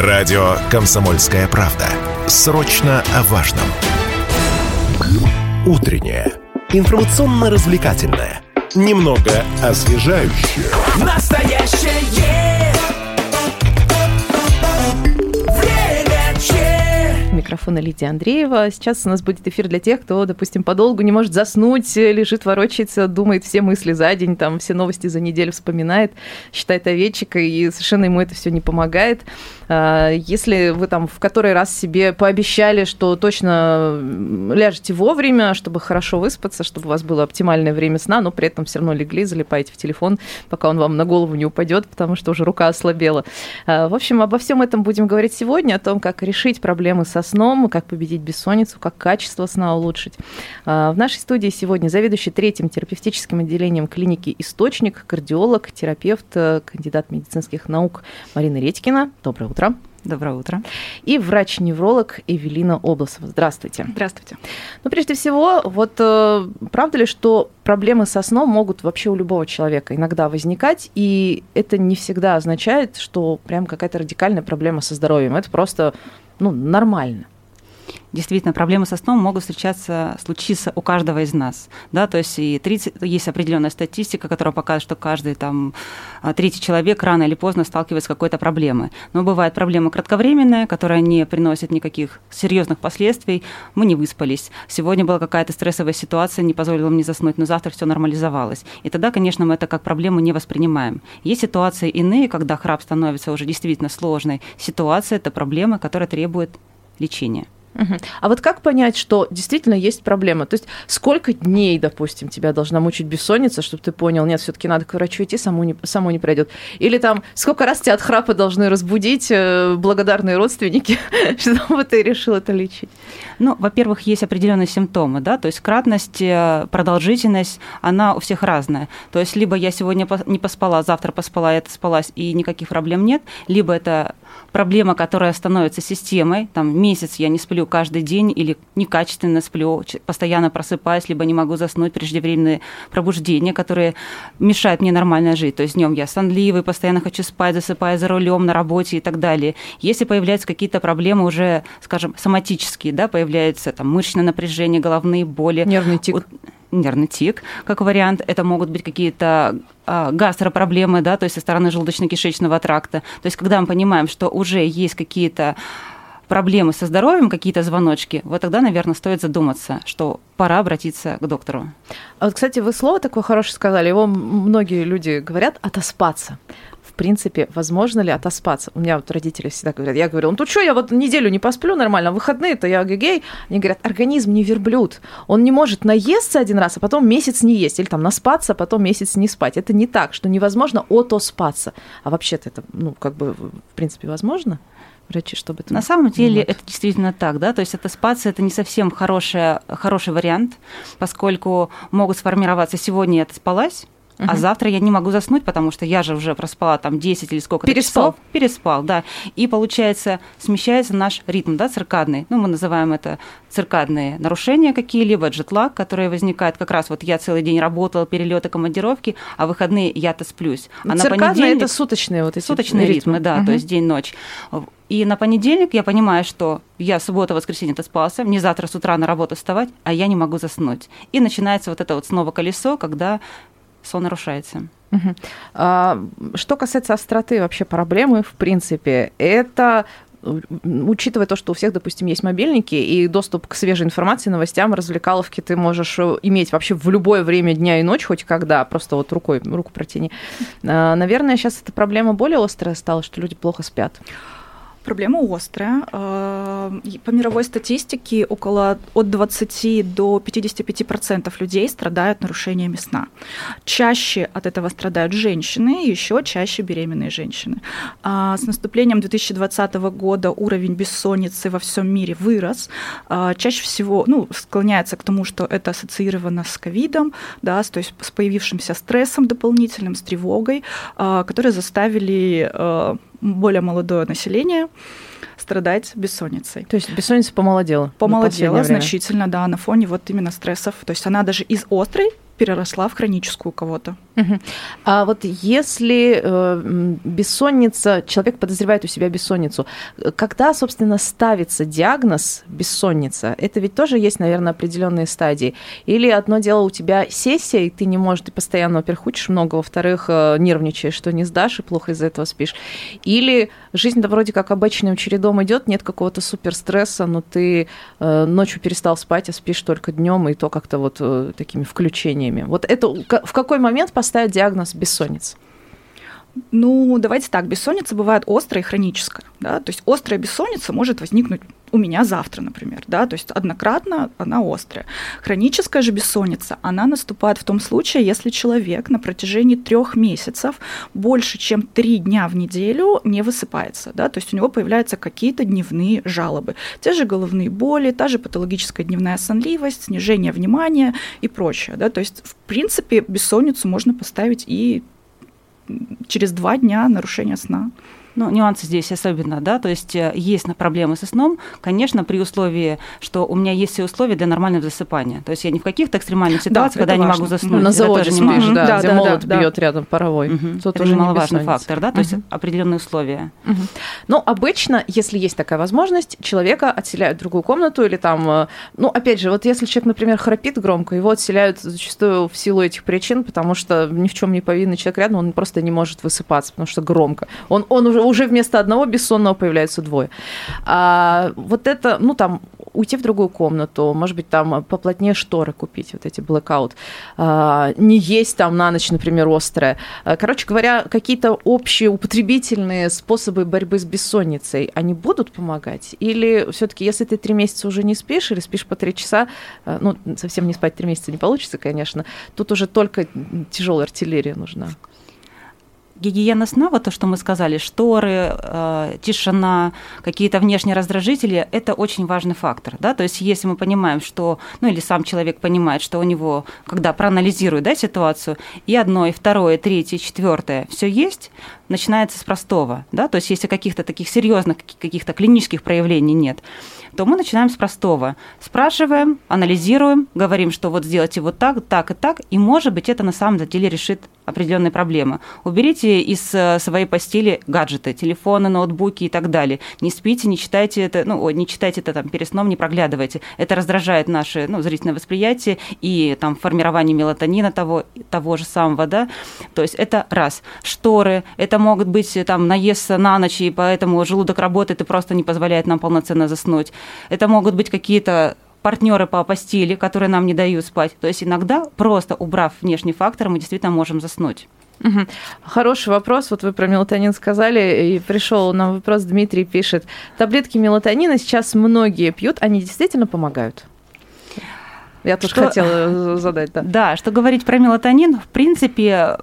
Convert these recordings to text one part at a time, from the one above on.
Радио «Комсомольская правда». Срочно о важном. Утреннее. Информационно-развлекательное. Немного освежающее. Настоящее время че. микрофона Лидия Андреева. Сейчас у нас будет эфир для тех, кто, допустим, подолгу не может заснуть, лежит, ворочается, думает все мысли за день, там все новости за неделю вспоминает, считает овечек, и совершенно ему это все не помогает. А, Если вы там в который раз себе пообещали, что точно ляжете вовремя, чтобы хорошо выспаться, чтобы у вас было оптимальное время сна, но при этом все равно легли, залипаете в телефон, пока он вам на голову не упадет, потому что уже рука ослабела. А, В общем, обо всем этом будем говорить сегодня, о том, как решить проблемы со сном, как победить бессонницу, как качество сна улучшить. А, В нашей студии сегодня заведующий третьим терапевтическим отделением клиники «Источник», кардиолог, терапевт, э, кандидат медицинских наук Марина Редькина. Доброе утро. Доброе утро. И врач-невролог Эвелина Обласова. Здравствуйте. Здравствуйте. Ну, прежде всего, вот э, правда ли, что проблемы со сном могут вообще у любого человека иногда возникать, и это не всегда означает, что прям какая-то радикальная проблема со здоровьем. Это просто, ну, нормально. Действительно, проблемы со сном могут встречаться, случиться у каждого из нас. Да? То есть и 30, есть определенная статистика, которая показывает, что каждый там, а, третий человек рано или поздно сталкивается с какой-то проблемой. Но бывает проблема кратковременная, которая не приносит никаких серьезных последствий. Мы не выспались. Сегодня была какая-то стрессовая ситуация, не позволила мне заснуть, но завтра все нормализовалось. И тогда, конечно, мы это как проблему не воспринимаем. Есть ситуации иные, когда храп становится уже действительно сложной. Ситуация – это проблема, которая требует лечения. А вот как понять, что действительно есть проблема? То есть сколько дней, допустим, тебя должна мучить бессонница, чтобы ты понял, нет, все-таки надо к врачу идти, само не, само не пройдет. Или там сколько раз тебя от храпа должны разбудить э, благодарные родственники, чтобы ты решил это лечить? Ну, во-первых, есть определенные симптомы, да, то есть кратность, э, продолжительность, она у всех разная. То есть либо я сегодня не поспала, завтра поспала, я спалась, и никаких проблем нет, либо это проблема, которая становится системой, там месяц я не сплю каждый день или некачественно сплю, постоянно просыпаюсь, либо не могу заснуть, преждевременные пробуждения, которые мешают мне нормально жить. То есть днем я сонливый, постоянно хочу спать, засыпаю за рулем, на работе и так далее. Если появляются какие-то проблемы уже, скажем, соматические, да, появляется там мышечное напряжение, головные боли, Нервный тик. вот нервный тик, как вариант. Это могут быть какие-то а, гастропроблемы, да, то есть со стороны желудочно-кишечного тракта. То есть когда мы понимаем, что уже есть какие-то проблемы со здоровьем, какие-то звоночки, вот тогда, наверное, стоит задуматься, что пора обратиться к доктору. А вот, кстати, вы слово такое хорошее сказали, его многие люди говорят «отоспаться». В принципе, возможно ли отоспаться? У меня вот родители всегда говорят, я говорю, ну тут что, я вот неделю не посплю нормально, а выходные-то я гей. Они говорят, организм не верблюд. Он не может наесться один раз, а потом месяц не есть, или там наспаться, а потом месяц не спать. Это не так, что невозможно отоспаться. А вообще-то это, ну, как бы, в принципе, возможно? Врачи, чтобы это... На самом деле Вот. это действительно так, да, то есть это спаться это не совсем хорошая, хороший вариант, поскольку могут сформироваться сегодня я отоспалась, а завтра я не могу заснуть, потому что я же уже проспала там 10 или сколько Переспал. часов. Переспал, да. И получается, смещается наш ритм, да, циркадный. Ну, мы называем это циркадные нарушения какие-либо, джетлаг, которые возникают как раз вот я целый день работала, перелеты, командировки, а выходные я-то сплюсь. А циркадные это суточные вот эти Суточные ритмы, да, Мгм. то есть день-ночь. И на понедельник я понимаю, что я суббота, воскресенье отоспался, мне завтра с утра на работу вставать, а я не могу заснуть. И начинается вот это вот снова колесо, когда сон нарушается. А, Что касается остроты вообще проблемы, в принципе, это учитывая то, что у всех, допустим, есть мобильники и доступ к свежей информации, новостям, развлекаловке ты можешь э, иметь вообще в любое время дня и ночь, хоть когда, просто вот рукой, руку протяни. А, Наверное, сейчас эта проблема более острая стала, что люди плохо спят. Проблема острая. Э, По мировой статистике около от 20 до 55% людей страдают нарушениями сна. Чаще от этого страдают женщины, еще чаще беременные женщины. А С наступлением 2020 года уровень бессонницы во всем мире вырос. А, Чаще всего ну, склоняется к тому, что это ассоциировано с ковидом, да, то есть с появившимся стрессом дополнительным, с тревогой, а, которые заставили э, более молодое население страдать бессонницей. То есть бессонница помолодела. Помолодела значительно, да, на фоне вот именно стрессов. То есть она даже из острой переросла в хроническую у кого-то. А вот если э, бессонница, человек подозревает у себя бессонницу, когда, собственно, ставится диагноз бессонница, это ведь тоже есть, наверное, определенные стадии. Или одно дело у тебя сессия, и ты не можешь, ты постоянно, во-первых, учишь много, во-вторых, э, нервничаешь, что не сдашь и плохо из-за этого спишь. Или жизнь-то вроде как обычным чередом идет, нет какого-то супер стресса, но ты э, ночью перестал спать, а спишь только днем, и то как-то вот э, такими включениями. Вот это в какой момент поставить диагноз бессонница? Ну, давайте так, бессонница бывает острая и хроническая, да, то есть острая бессонница может возникнуть у меня завтра, например, да, то есть однократно она острая. Хроническая же бессонница, она наступает в том случае, если человек на протяжении трех месяцев больше, чем три дня в неделю не высыпается, да, то есть у него появляются какие-то дневные жалобы, те же головные боли, та же патологическая дневная сонливость, снижение внимания и прочее, да, то есть в принципе бессонницу можно поставить и через два дня нарушения сна. Ну, нюансы здесь особенно, да, то есть э, есть проблемы со сном, конечно, при условии, что у меня есть все условия для нормального засыпания. То есть я не в каких-то экстремальных ситуациях, да, когда я не могу заснуть. На заводе спишь, да, да, где да, молот да, бьет да. рядом паровой. Угу. Тут это немаловажный фактор, да, то угу. есть определенные условия. Угу. Ну, обычно, если есть такая возможность, человека отселяют в другую комнату или там, э, ну, опять же, вот если человек, например, храпит громко, его отселяют зачастую в силу этих причин, потому что ни в чем не повинный человек рядом, он просто не может высыпаться, потому что громко. Он, он уже уже вместо одного бессонного появляются двое. А вот это, ну, там, уйти в другую комнату, может быть, там поплотнее шторы купить, вот эти blackout, а, не есть там на ночь, например, острое. А, короче говоря, какие-то общие употребительные способы борьбы с бессонницей, они будут помогать? Или все-таки, если ты три месяца уже не спишь или спишь по три часа, а, ну, совсем не спать три месяца не получится, конечно, тут уже только тяжелая артиллерия нужна гигиена сна, вот то, что мы сказали, шторы, э, тишина, какие-то внешние раздражители, это очень важный фактор. Да? То есть если мы понимаем, что, ну или сам человек понимает, что у него, когда проанализирует да, ситуацию, и одно, и второе, и третье, и четвертое, все есть, начинается с простого. Да? То есть если каких-то таких серьезных, каких-то клинических проявлений нет, то мы начинаем с простого. Спрашиваем, анализируем, говорим, что вот сделайте вот так, так и так, и, может быть, это на самом деле решит определенные проблемы. Уберите из э, своей постели гаджеты, телефоны, ноутбуки и так далее. Не спите, не читайте это, ну, не читайте это там перед сном, не проглядывайте. Это раздражает наше ну, зрительное восприятие и там формирование мелатонина того, того же самого, да. То есть это раз. Шторы, это могут быть там наезд на ночь, и поэтому желудок работает и просто не позволяет нам полноценно заснуть. Это могут быть какие-то партнеры по постели, которые нам не дают спать. То есть иногда просто убрав внешний фактор, мы действительно можем заснуть. Угу. Хороший вопрос. Вот вы про мелатонин сказали, и пришел нам вопрос, Дмитрий пишет. Таблетки мелатонина сейчас многие пьют, они действительно помогают? Я тоже что... хотела задать, да. Да, что говорить про мелатонин, в принципе,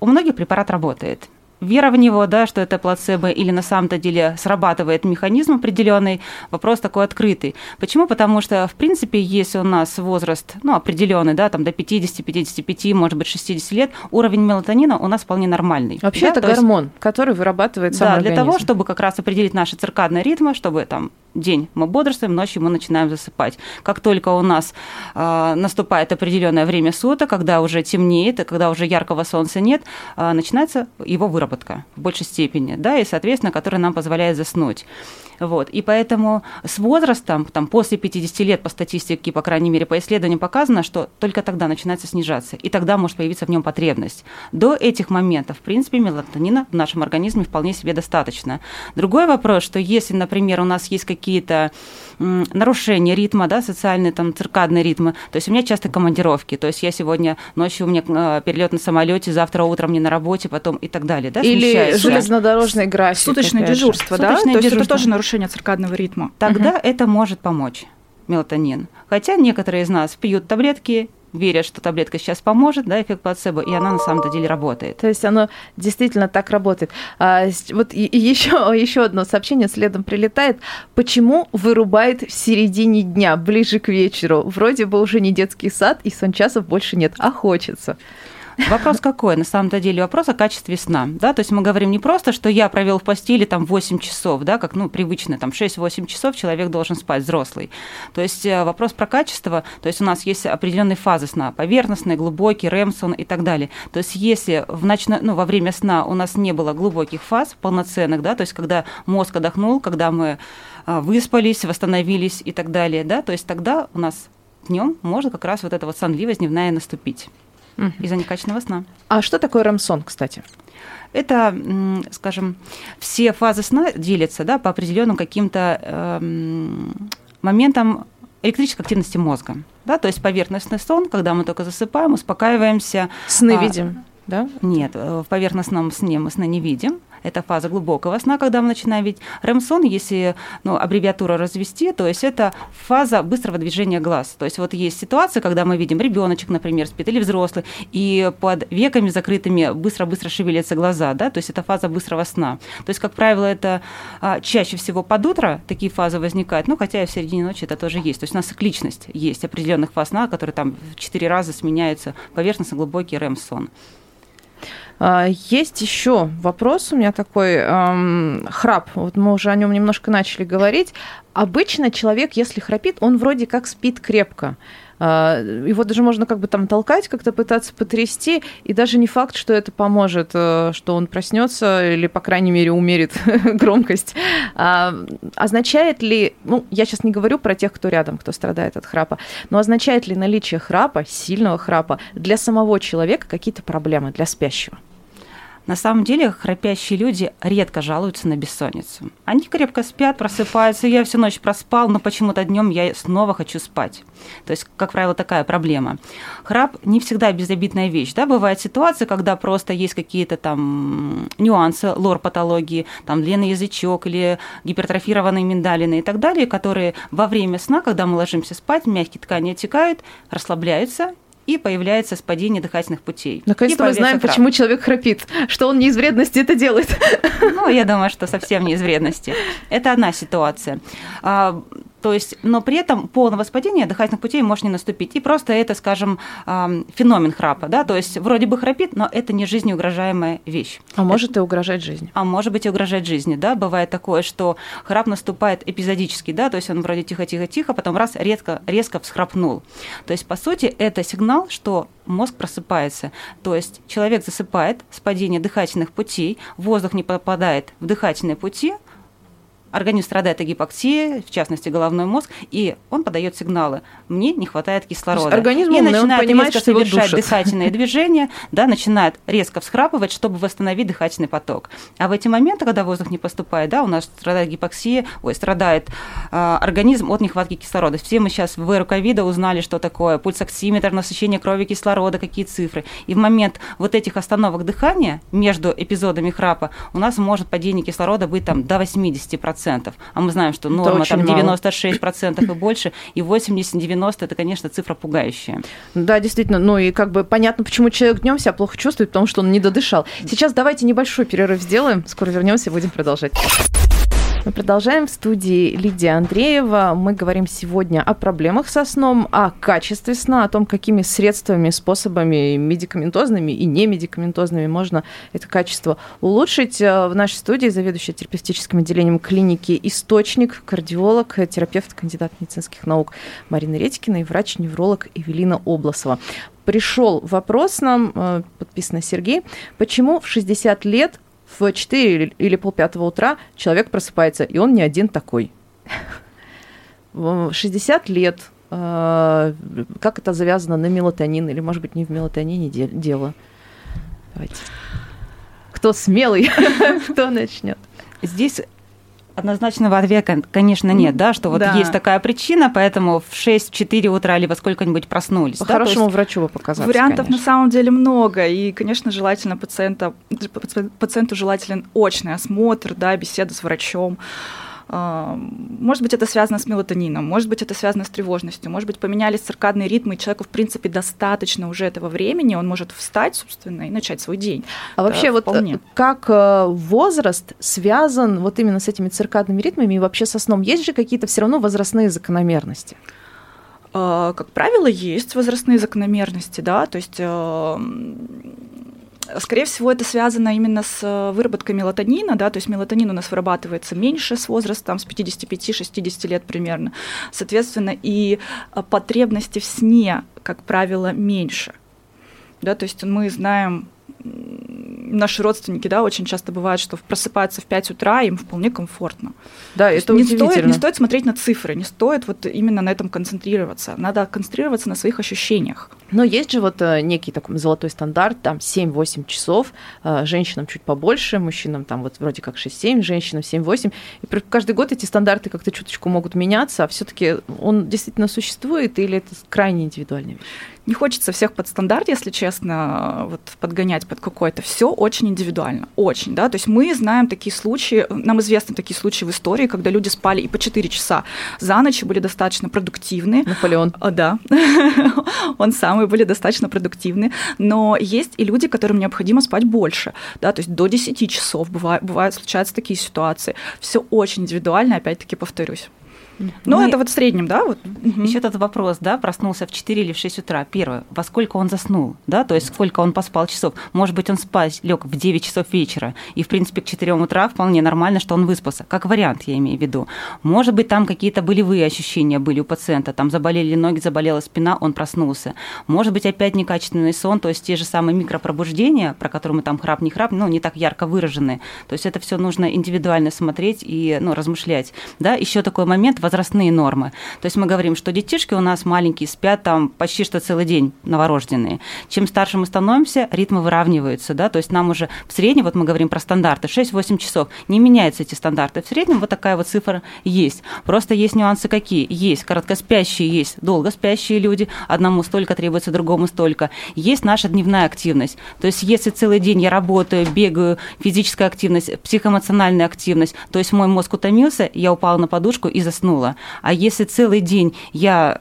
у многих препарат работает вера в него, да, что это плацебо, или на самом-то деле срабатывает механизм определенный, вопрос такой открытый. Почему? Потому что, в принципе, если у нас возраст, ну, определенный, да, там до 50, 55, может быть, 60 лет, уровень мелатонина у нас вполне нормальный. Вообще да? это То гормон, есть, который вырабатывает сам Да, организм. для того, чтобы как раз определить наши циркадные ритмы, чтобы там день мы бодрствуем, ночью мы начинаем засыпать. Как только у нас э, наступает определенное время суток, когда уже темнеет, когда уже яркого солнца нет, э, начинается его выработка в большей степени, да, и, соответственно, которая нам позволяет заснуть. Вот. И поэтому с возрастом, там, после 50 лет по статистике, по крайней мере, по исследованиям показано, что только тогда начинается снижаться, и тогда может появиться в нем потребность. До этих моментов, в принципе, мелатонина в нашем организме вполне себе достаточно. Другой вопрос, что если, например, у нас есть какие-то нарушения ритма, да, социальные там циркадные ритмы, то есть у меня часто командировки, то есть я сегодня ночью у меня э, перелет на самолете, завтра утром не на работе, потом и так далее, да, Или железнодорожный график. Суточное дежурство, да, Суточное то есть это тоже нарушение нарушение циркадного ритма. Тогда угу. это может помочь мелатонин. Хотя некоторые из нас пьют таблетки, верят, что таблетка сейчас поможет, да, эффект плацебо, и она на самом деле работает. То есть оно действительно так работает. А, вот и, и еще, еще одно сообщение следом прилетает. Почему вырубает в середине дня, ближе к вечеру? Вроде бы уже не детский сад, и сон часов больше нет, а хочется. Вопрос какой? На самом-то деле вопрос о качестве сна. Да? То есть мы говорим не просто, что я провел в постели там 8 часов, да, как ну, привычно, там 6-8 часов человек должен спать, взрослый. То есть э, вопрос про качество, то есть у нас есть определенные фазы сна, поверхностный, глубокий, ремсон и так далее. То есть если в ночно, ну, во время сна у нас не было глубоких фаз полноценных, да, то есть когда мозг отдохнул, когда мы а, выспались, восстановились и так далее, да, то есть тогда у нас днем может как раз вот эта вот сонливость дневная наступить Мгм. из-за некачественного сна. А что такое ремсон, кстати? Это, скажем, все фазы сна делятся да, по определенным каким-то эм, моментам электрической активности мозга. Да, то есть поверхностный сон, когда мы только засыпаем, успокаиваемся. Сны А, видим, да? Нет, э, в поверхностном сне мы сна не видим. Это фаза глубокого сна, когда мы начинаем видеть. REM-сон, если ну, аббревиатуру развести, то есть это фаза быстрого движения глаз. То есть вот есть ситуация, когда мы видим ребеночек, например, спит, или взрослый, и под веками закрытыми быстро-быстро шевелятся глаза, да, то есть это фаза быстрого сна. То есть, как правило, это а, чаще всего под утро такие фазы возникают, ну, хотя и в середине ночи это тоже есть. То есть у нас цикличность есть определенных фаз сна, которые там в четыре раза сменяются поверхностно глубокий REM-сон. А, Есть еще вопрос у меня такой, эм, храп. Вот мы уже о нем немножко начали говорить. Обычно человек, если храпит, он вроде как спит крепко. А, Его даже можно как бы там толкать, как-то пытаться потрясти, и даже не факт, что это поможет, э, что он проснется или, по крайней мере, умерит громкость. А, Означает ли, ну, я сейчас не говорю про тех, кто рядом, кто страдает от храпа, но означает ли наличие храпа, сильного храпа, для самого человека какие-то проблемы, для спящего? На самом деле храпящие люди редко жалуются на бессонницу. Они крепко спят, просыпаются, я всю ночь проспал, но почему-то днем я снова хочу спать. То есть, как правило, такая проблема. Храп не всегда безобидная вещь. Да? Бывает ситуация, когда просто есть какие-то там нюансы лор-патологии, там длинный язычок или гипертрофированные миндалины и так далее, которые во время сна, когда мы ложимся спать, мягкие ткани отекают, расслабляются, и появляется спадение дыхательных путей. Наконец-то мы знаем, храп. почему человек храпит, что он не из вредности это делает. Ну, я думаю, что совсем не из вредности. Это одна ситуация. То есть, но при этом полного спадения дыхательных путей может не наступить. И просто это, скажем, феномен храпа. Да? То есть, вроде бы храпит, но это не жизнеугрожаемая вещь. А может и угрожать жизни. А может быть и угрожать жизни, да, бывает такое, что храп наступает эпизодически, да, то есть он вроде тихо-тихо-тихо, потом раз резко, резко всхрапнул. То есть, по сути, это сигнал, что мозг просыпается. То есть человек засыпает с падения дыхательных путей, воздух не попадает в дыхательные пути, организм страдает от гипоксии, в частности головной мозг, и он подает сигналы. Мне не хватает кислорода. организм и умный, он начинает понимает, резко что совершать дыхательные движения, да, начинает резко всхрапывать, чтобы восстановить дыхательный поток. А в эти моменты, когда воздух не поступает, да, у нас страдает гипоксия, ой, страдает а, организм от нехватки кислорода. Все мы сейчас в эру ковида узнали, что такое пульсоксиметр, насыщение крови кислорода, какие цифры. И в момент вот этих остановок дыхания между эпизодами храпа у нас может падение кислорода быть там до 80%. А мы знаем, что норма там мало. 96% и больше, и 80-90% это, конечно, цифра пугающая. Да, действительно. Ну и как бы понятно, почему человек днем себя плохо чувствует, потому что он не додышал. Сейчас давайте небольшой перерыв сделаем. Скоро вернемся и будем продолжать. Мы продолжаем в студии Лидия Андреева. Мы говорим сегодня о проблемах со сном, о качестве сна, о том, какими средствами, способами медикаментозными и немедикаментозными можно это качество улучшить. Э, В нашей студии заведующая терапевтическим отделением клиники «Источник», кардиолог, терапевт, кандидат медицинских наук Марина Редькина и врач-невролог Эвелина Обласова. Пришел вопрос нам, э, подписано Сергей, почему в 60 лет в 4 или- полпятого утра человек просыпается, и он не один такой. В 60 лет, э, как это завязано на мелатонин, или, может быть, не в мелатонине де- дело? Давайте. Кто смелый, кто начнет? Здесь однозначного ответа, конечно, нет, да, что вот Да. есть такая причина, поэтому в 6-4 утра либо сколько-нибудь проснулись. По да, хорошему врачу бы показаться, Вариантов на конечно. самом деле много, и, конечно, желательно пациента, пациенту желателен очный осмотр, да, беседа с врачом. А, Может быть, это связано с мелатонином, может быть, это связано с тревожностью, может быть, поменялись циркадные ритмы, и человеку, в принципе, достаточно уже этого времени, он может встать, собственно, и начать свой день. А Да, вообще вот вполне. э, как э, возраст связан вот именно с этими циркадными ритмами и вообще со сном? Есть же какие-то все равно возрастные закономерности? Э, как правило, есть возрастные закономерности, да, то есть э, Скорее всего, это связано именно с э, выработкой мелатонина, да, то есть мелатонин у нас вырабатывается меньше с возрастом, с 55-60 лет примерно. Соответственно, и э, потребности в сне, как правило, меньше. Да, то есть мы знаем наши родственники, да, очень часто бывает, что просыпаются в 5 утра, им вполне комфортно. Да, это не стоит, не стоит смотреть на цифры, не стоит вот именно на этом концентрироваться. Надо концентрироваться на своих ощущениях. Но есть же вот э, некий такой золотой стандарт, там 7-8 часов, э, женщинам чуть побольше, мужчинам там вот вроде как 6-7, женщинам 7-8. И каждый год эти стандарты как-то чуточку могут меняться, а все таки он действительно существует или это крайне индивидуальная вещь? Не хочется всех под стандарт, если честно, вот подгонять под какой-то. Все очень индивидуально, очень, да. То есть мы знаем такие случаи, нам известны такие случаи в истории, когда люди спали и по 4 часа за ночь были достаточно продуктивны. Наполеон. А, да, он сам и были достаточно продуктивны. Но есть и люди, которым необходимо спать больше, да, то есть до 10 часов бывают, бывают случаются такие ситуации. Все очень индивидуально, опять-таки повторюсь. Ну, Мы... это вот в среднем, да? Вот. Еще тот вопрос, да, проснулся в 4 или в 6 утра. Первое, во сколько он заснул, да, то есть сколько он поспал часов. Может быть, он спать лег в 9 часов вечера, и, в принципе, к 4 утра вполне нормально, что он выспался. Как вариант, я имею в виду. Может быть, там какие-то болевые ощущения были у пациента, там заболели ноги, заболела спина, он проснулся. Может быть, опять некачественный сон, то есть те же самые микропробуждения, про которые мы там храп, не храп, ну, не так ярко выражены. То есть это все нужно индивидуально смотреть и, ну, размышлять. Да, еще такой момент, возрастные нормы. То есть мы говорим, что детишки у нас маленькие, спят там почти что целый день, новорожденные. Чем старше мы становимся, ритмы выравниваются, да, то есть нам уже в среднем, вот мы говорим про стандарты, 6-8 часов, не меняются эти стандарты. В среднем вот такая вот цифра есть. Просто есть нюансы какие? Есть короткоспящие, есть долгоспящие люди, одному столько требуется, другому столько. Есть наша дневная активность. То есть если целый день я работаю, бегаю, физическая активность, психоэмоциональная активность, то есть мой мозг утомился, я упала на подушку и заснула заснула. А если целый день я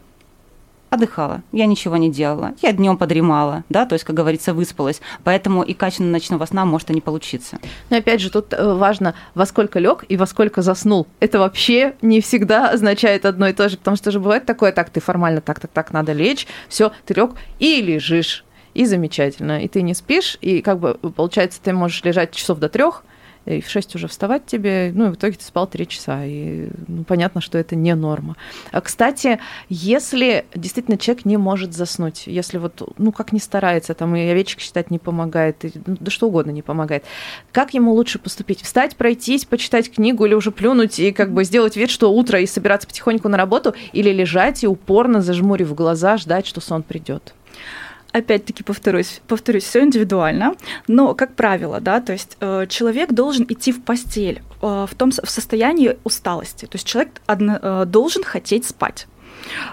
отдыхала, я ничего не делала, я днем подремала, да, то есть, как говорится, выспалась, поэтому и качественного ночного сна может и не получиться. Но опять же, тут э, важно, во сколько лег и во сколько заснул. Это вообще не всегда означает одно и то же, потому что же бывает такое, так, ты формально так, так, так, надо лечь, все, ты лег и лежишь, и замечательно, и ты не спишь, и как бы получается, ты можешь лежать часов до трех, и в 6 уже вставать тебе, ну, и в итоге ты спал 3 часа, и ну, понятно, что это не норма. А, кстати, если действительно человек не может заснуть, если вот, ну, как не старается, там, и овечек считать не помогает, и, ну, да что угодно не помогает, как ему лучше поступить? Встать, пройтись, почитать книгу или уже плюнуть и как бы сделать вид, что утро, и собираться потихоньку на работу, или лежать и упорно, зажмурив глаза, ждать, что сон придет? Опять-таки повторюсь, повторюсь, все индивидуально, но как правило, да, то есть э, человек должен идти в постель э, в том в состоянии усталости, то есть человек одно, э, должен хотеть спать.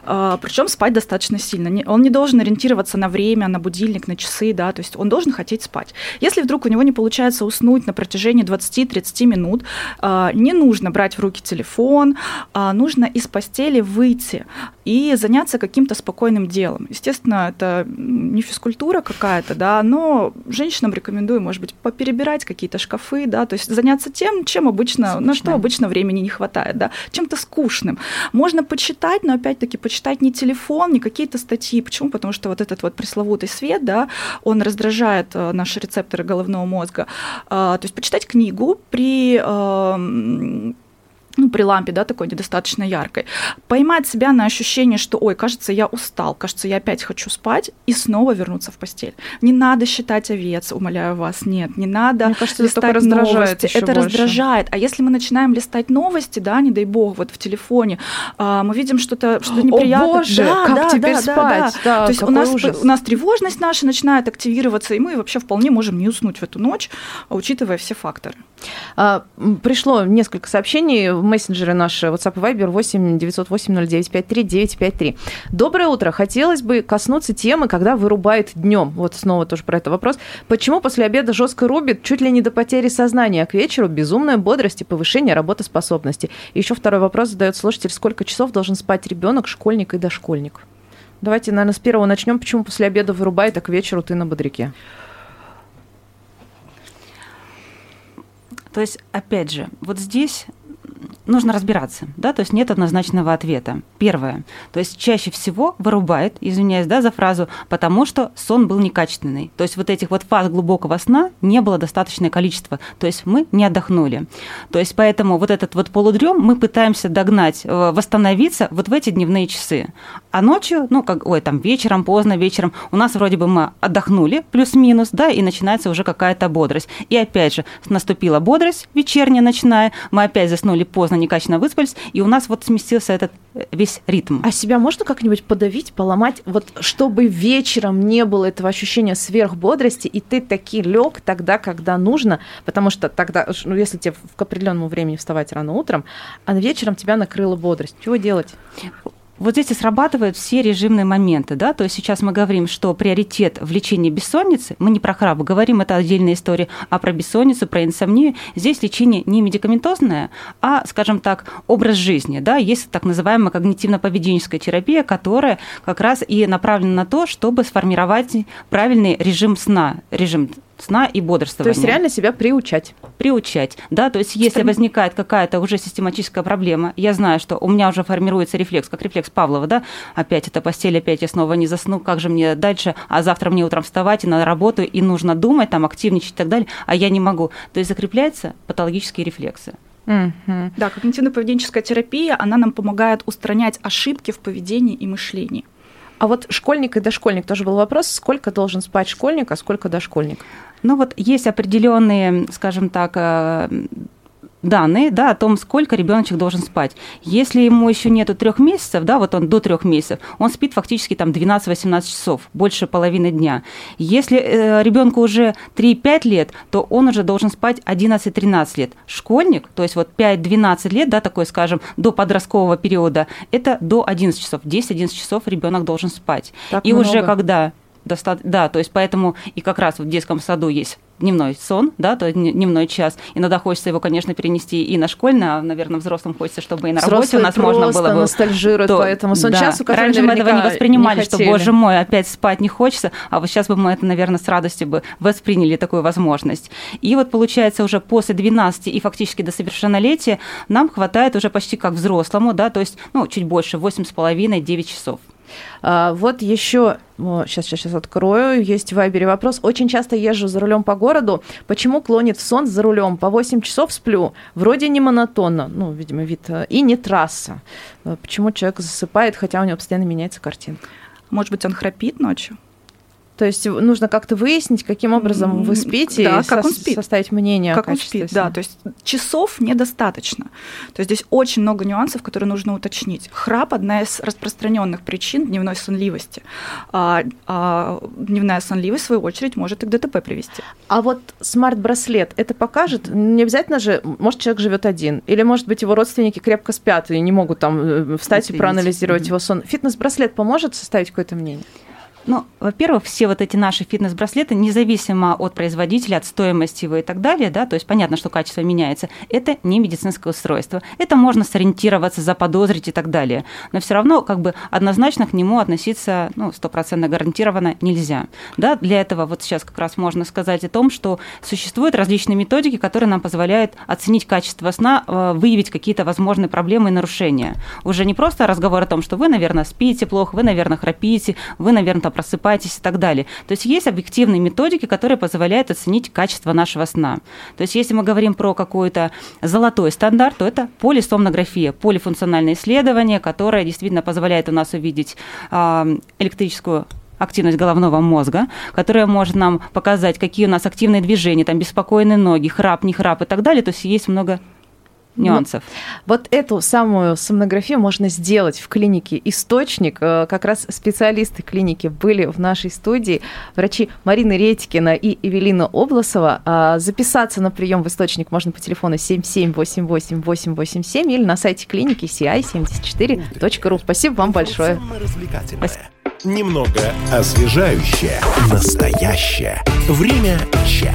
А, Причем спать достаточно сильно. Он не должен ориентироваться на время, на будильник, на часы, да, то есть он должен хотеть спать. Если вдруг у него не получается уснуть на протяжении 20-30 минут, а, не нужно брать в руки телефон, а нужно из постели выйти и заняться каким-то спокойным делом. Естественно, это не физкультура какая-то, да, но женщинам рекомендую, может быть, поперебирать какие-то шкафы, да, то есть заняться тем, чем обычно, Скучно. на что обычно времени не хватает, да, чем-то скучным. Можно почитать, но опять опять-таки почитать не телефон, не какие-то статьи. Почему? Потому что вот этот вот пресловутый свет, да, он раздражает э, наши рецепторы головного мозга. А, то есть почитать книгу при ну, при лампе, да, такой недостаточно яркой, поймать себя на ощущение, что, ой, кажется, я устал, кажется, я опять хочу спать, и снова вернуться в постель. Не надо считать овец, умоляю вас, нет, не надо Мне кажется, листать это раздражает новости, это больше. раздражает. А если мы начинаем листать новости, да, не дай бог, вот в телефоне, а, мы видим что-то что неприятное. О, боже, да, как да, теперь да, спать? Да, да. То есть у нас, у нас тревожность наша начинает активироваться, и мы вообще вполне можем не уснуть в эту ночь, учитывая все факторы. А, пришло несколько сообщений в мессенджеры наши WhatsApp и Viber 8 908 0953 953. Доброе утро. Хотелось бы коснуться темы, когда вырубает днем. Вот снова тоже про это вопрос. Почему после обеда жестко рубит чуть ли не до потери сознания, а к вечеру безумная бодрость и повышение работоспособности? И еще второй вопрос задает слушатель. Сколько часов должен спать ребенок, школьник и дошкольник? Давайте, наверное, с первого начнем. Почему после обеда вырубает, а к вечеру ты на бодряке? То есть, опять же, вот здесь нужно разбираться, да, то есть нет однозначного ответа. Первое, то есть чаще всего вырубает, извиняюсь, да, за фразу, потому что сон был некачественный. То есть вот этих вот фаз глубокого сна не было достаточное количество, то есть мы не отдохнули. То есть поэтому вот этот вот полудрем мы пытаемся догнать, э, восстановиться вот в эти дневные часы. А ночью, ну, как, ой, там вечером, поздно вечером, у нас вроде бы мы отдохнули, плюс-минус, да, и начинается уже какая-то бодрость. И опять же, наступила бодрость вечерняя, ночная, мы опять заснули поздно, некачественно выспались, и у нас вот сместился этот э, весь ритм. А себя можно как-нибудь подавить, поломать, вот чтобы вечером не было этого ощущения сверхбодрости, и ты таки лег тогда, когда нужно, потому что тогда, ну, если тебе к определенному времени вставать рано утром, а вечером тебя накрыла бодрость, чего делать? Вот здесь и срабатывают все режимные моменты, да, то есть сейчас мы говорим, что приоритет в лечении бессонницы, мы не про храп, говорим, это отдельная история, а про бессонницу, про инсомнию, здесь лечение не медикаментозное, а, скажем так, образ жизни, да, есть так называемая когнитивно-поведенческая терапия, которая как раз и направлена на то, чтобы сформировать правильный режим сна, режим сна и бодрствования. То есть реально себя приучать. Приучать, да, то есть если возникает какая-то уже систематическая проблема, я знаю, что у меня уже формируется рефлекс, как рефлекс Павлова, да, опять это постель, опять я снова не засну, как же мне дальше, а завтра мне утром вставать и на работу, и нужно думать, там, активничать и так далее, а я не могу. То есть закрепляются патологические рефлексы. Угу. Да, когнитивно-поведенческая терапия, она нам помогает устранять ошибки в поведении и мышлении. А вот школьник и дошкольник тоже был вопрос, сколько должен спать школьник, а сколько дошкольник? Ну вот есть определенные, скажем так, э, данные да, о том, сколько ребеночек должен спать. Если ему еще нету трех месяцев, да, вот он до трех месяцев, он спит фактически там 12-18 часов, больше половины дня. Если э, ребенку уже 3-5 лет, то он уже должен спать 11-13 лет. Школьник, то есть вот 5-12 лет, да, такой, скажем, до подросткового периода, это до 11 часов. 10-11 часов ребенок должен спать. Так и много. уже когда достаточно, да, то есть поэтому и как раз в детском саду есть дневной сон, да, то есть дневной час. Иногда хочется его, конечно, перенести и на школьный, а, наверное, взрослым хочется, чтобы и на работе у нас можно было бы... ностальжируют то, по этому сон да. часу, который Раньше мы этого не воспринимали, не что, боже мой, опять спать не хочется, а вот сейчас бы мы это, наверное, с радостью бы восприняли такую возможность. И вот получается уже после 12 и фактически до совершеннолетия нам хватает уже почти как взрослому, да, то есть, ну, чуть больше, 8,5-9 часов. А, вот еще, сейчас, сейчас, сейчас открою, есть в Вайбере вопрос. Очень часто езжу за рулем по городу. Почему клонит в сон за рулем? По 8 часов сплю. Вроде не монотонно, ну, видимо, вид, э, и не трасса. Э, Почему человек засыпает, хотя у него постоянно меняется картинка? Может быть, он храпит ночью? То есть нужно как-то выяснить, каким образом вы спите, да, и как со- он спит. составить мнение как о он спит, да, то есть часов недостаточно. То есть здесь очень много нюансов, которые нужно уточнить. Храп – одна из распространенных причин дневной сонливости. А, а дневная сонливость, в свою очередь, может и к ДТП привести. А вот смарт-браслет это покажет? Не обязательно же, может, человек живет один, или, может быть, его родственники крепко спят и не могут там э, встать и Отследить. проанализировать Мгм. его сон. Фитнес-браслет поможет составить какое-то мнение? Ну, во-первых, все вот эти наши фитнес-браслеты, независимо от производителя, от стоимости его и так далее, да, то есть понятно, что качество меняется, это не медицинское устройство. Это можно сориентироваться, заподозрить и так далее. Но все равно как бы однозначно к нему относиться, ну, стопроцентно гарантированно нельзя. Да, для этого вот сейчас как раз можно сказать о том, что существуют различные методики, которые нам позволяют оценить качество сна, э, выявить какие-то возможные проблемы и нарушения. Уже не просто разговор о том, что вы, наверное, спите плохо, вы, наверное, храпите, вы, наверное, просыпаетесь и так далее. То есть есть объективные методики, которые позволяют оценить качество нашего сна. То есть если мы говорим про какой-то золотой стандарт, то это полисомнография, полифункциональное исследование, которое действительно позволяет у нас увидеть а, электрическую активность головного мозга, которая может нам показать, какие у нас активные движения, там беспокойные ноги, храп, не храп и так далее. То есть есть много нюансов. Вот эту самую сомнографию можно сделать в клинике «Источник». Э, Как раз специалисты клиники были в нашей студии. Врачи Марина Редькина и Эвелина Обласова. А Записаться на прием в «Источник» можно по телефону 7788-887 или на сайте клиники ci74.ru. Спасибо вам большое. Немного освежающее. Настоящее. Время чат.